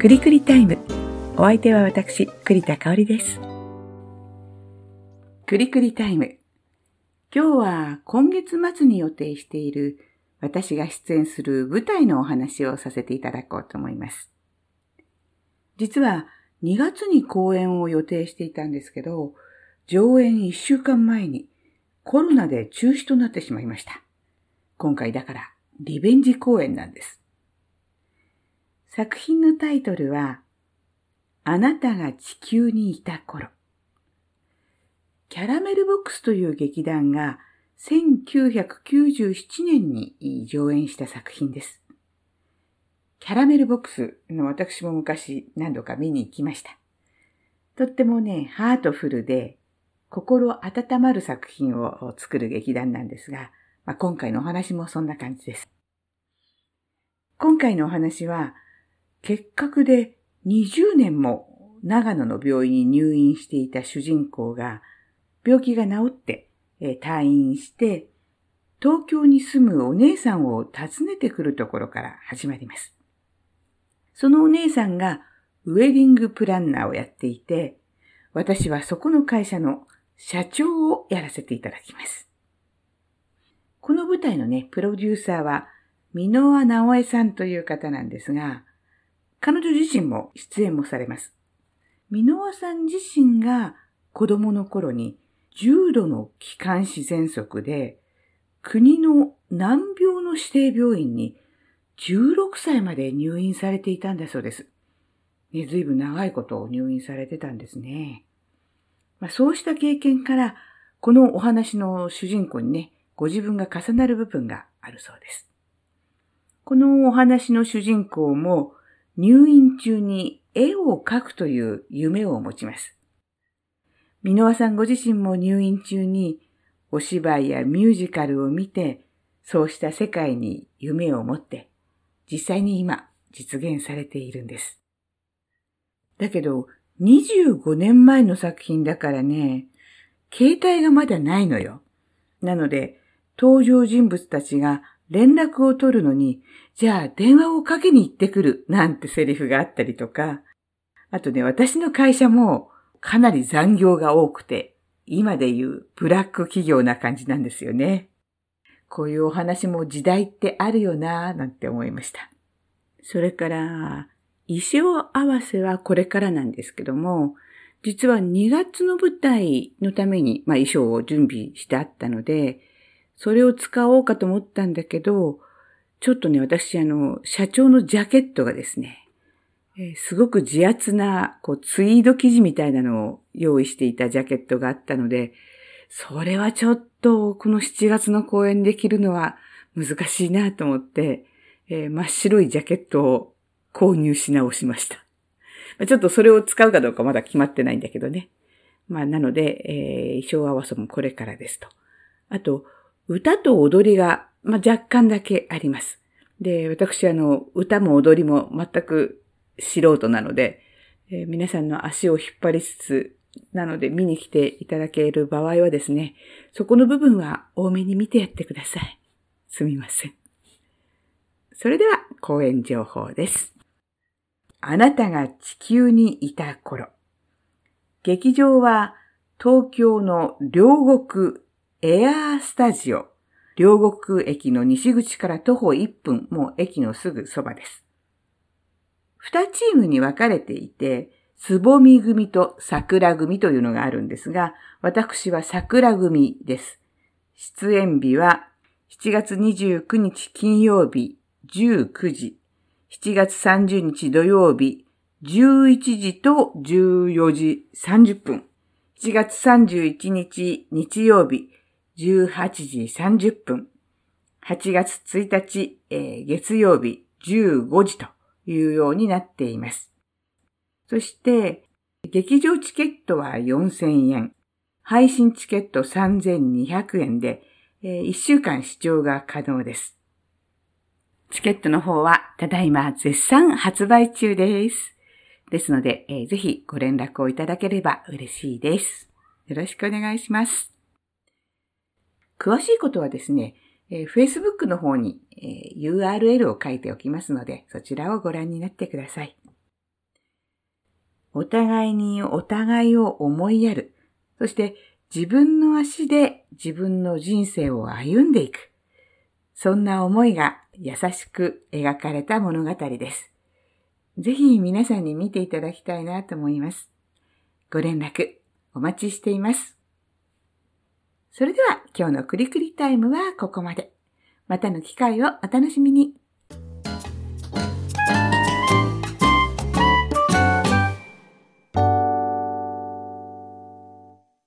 くりくりタイム。お相手は私、栗田香織です。くりくりタイム。今日は今月末に予定している私が出演する舞台のお話をさせていただこうと思います。実は2月に公演を予定していたんですけど、上演1週間前にコロナで中止となってしまいました。今回だからリベンジ公演なんです。作品のタイトルは、あなたが地球にいた頃。キャラメルボックスという劇団が1997年に上演した作品です。キャラメルボックスの私も昔何度か見に行きました。とってもね、ハートフルで心温まる作品を作る劇団なんですが、まあ、今回のお話もそんな感じです。今回のお話は、結核で20年も長野の病院に入院していた主人公が、病気が治って、え退院して、東京に住むお姉さんを訪ねてくるところから始まります。そのお姉さんがウェディングプランナーをやっていて、私はそこの会社の社長をやらせていただきます。この舞台のね、プロデューサーは、箕輪直江さんという方なんですが、彼女自身も出演もされます。箕輪さん自身が子供の頃に重度の気管支喘息で国の難病の指定病院に16歳まで入院されていたんだそうです。ね、ずいぶん長いことを入院されてたんですね。まあ、そうした経験から、このお話の主人公にね、ご自分が重なる部分があるそうです。このお話の主人公も入院中に絵を描くという夢を持ちます。箕輪さんご自身も入院中にお芝居やミュージカルを見て、そうした世界に夢を持って、実際に今実現されているんです。だけど、25年前の作品だからね、携帯がまだないのよ。なので、登場人物たちが連絡を取るのに、じゃあ電話をかけに行ってくるなんてセリフがあったりとか、あとね、私の会社もかなり残業が多くて、今で言うブラック企業な感じなんですよね。こういうお話も時代ってあるよなぁなんて思いました。それから、衣装合わせはこれからなんですけども、実は2月の舞台のために、まあ、衣装を準備してあったので、それを使おうかと思ったんだけど、ちょっとね、私、あの、社長のジャケットがですね、えー、すごく自圧な、こう、ツイード生地みたいなのを用意していたジャケットがあったので、それはちょっと、この7月の公演できるのは難しいなと思って、えー、真っ白いジャケットを購入し直しました。ちょっとそれを使うかどうかまだ決まってないんだけどね。まあ、なので、えー、衣装合わせもこれからですと。あと、歌と踊りが、まあ、若干だけあります。で、私、あの、歌も踊りも全く素人なので、えー、皆さんの足を引っ張りつつ、なので見に来ていただける場合はですね、そこの部分は多めに見てやってください。すみません。それでは、講演情報です。あなたが地球にいた頃。劇場は東京の両国エアースタジオ、両国駅の西口から徒歩1分、もう駅のすぐそばです。二チームに分かれていて、つぼみ組と桜組というのがあるんですが、私は桜組です。出演日は7月29日金曜日19時、7月30日土曜日11時と14時30分、7月31日日曜日18時30分、8月1日、えー、月曜日15時というようになっています。そして、劇場チケットは4000円、配信チケット3200円で、えー、1週間視聴が可能です。チケットの方はただいま絶賛発売中です。ですので、えー、ぜひご連絡をいただければ嬉しいです。よろしくお願いします。詳しいことはですね、えー、Facebook の方に、えー、URL を書いておきますので、そちらをご覧になってください。お互いにお互いを思いやる。そして自分の足で自分の人生を歩んでいく。そんな思いが優しく描かれた物語です。ぜひ皆さんに見ていただきたいなと思います。ご連絡お待ちしています。それでは今日のクリクリタイムはここまで。またの機会をお楽しみに。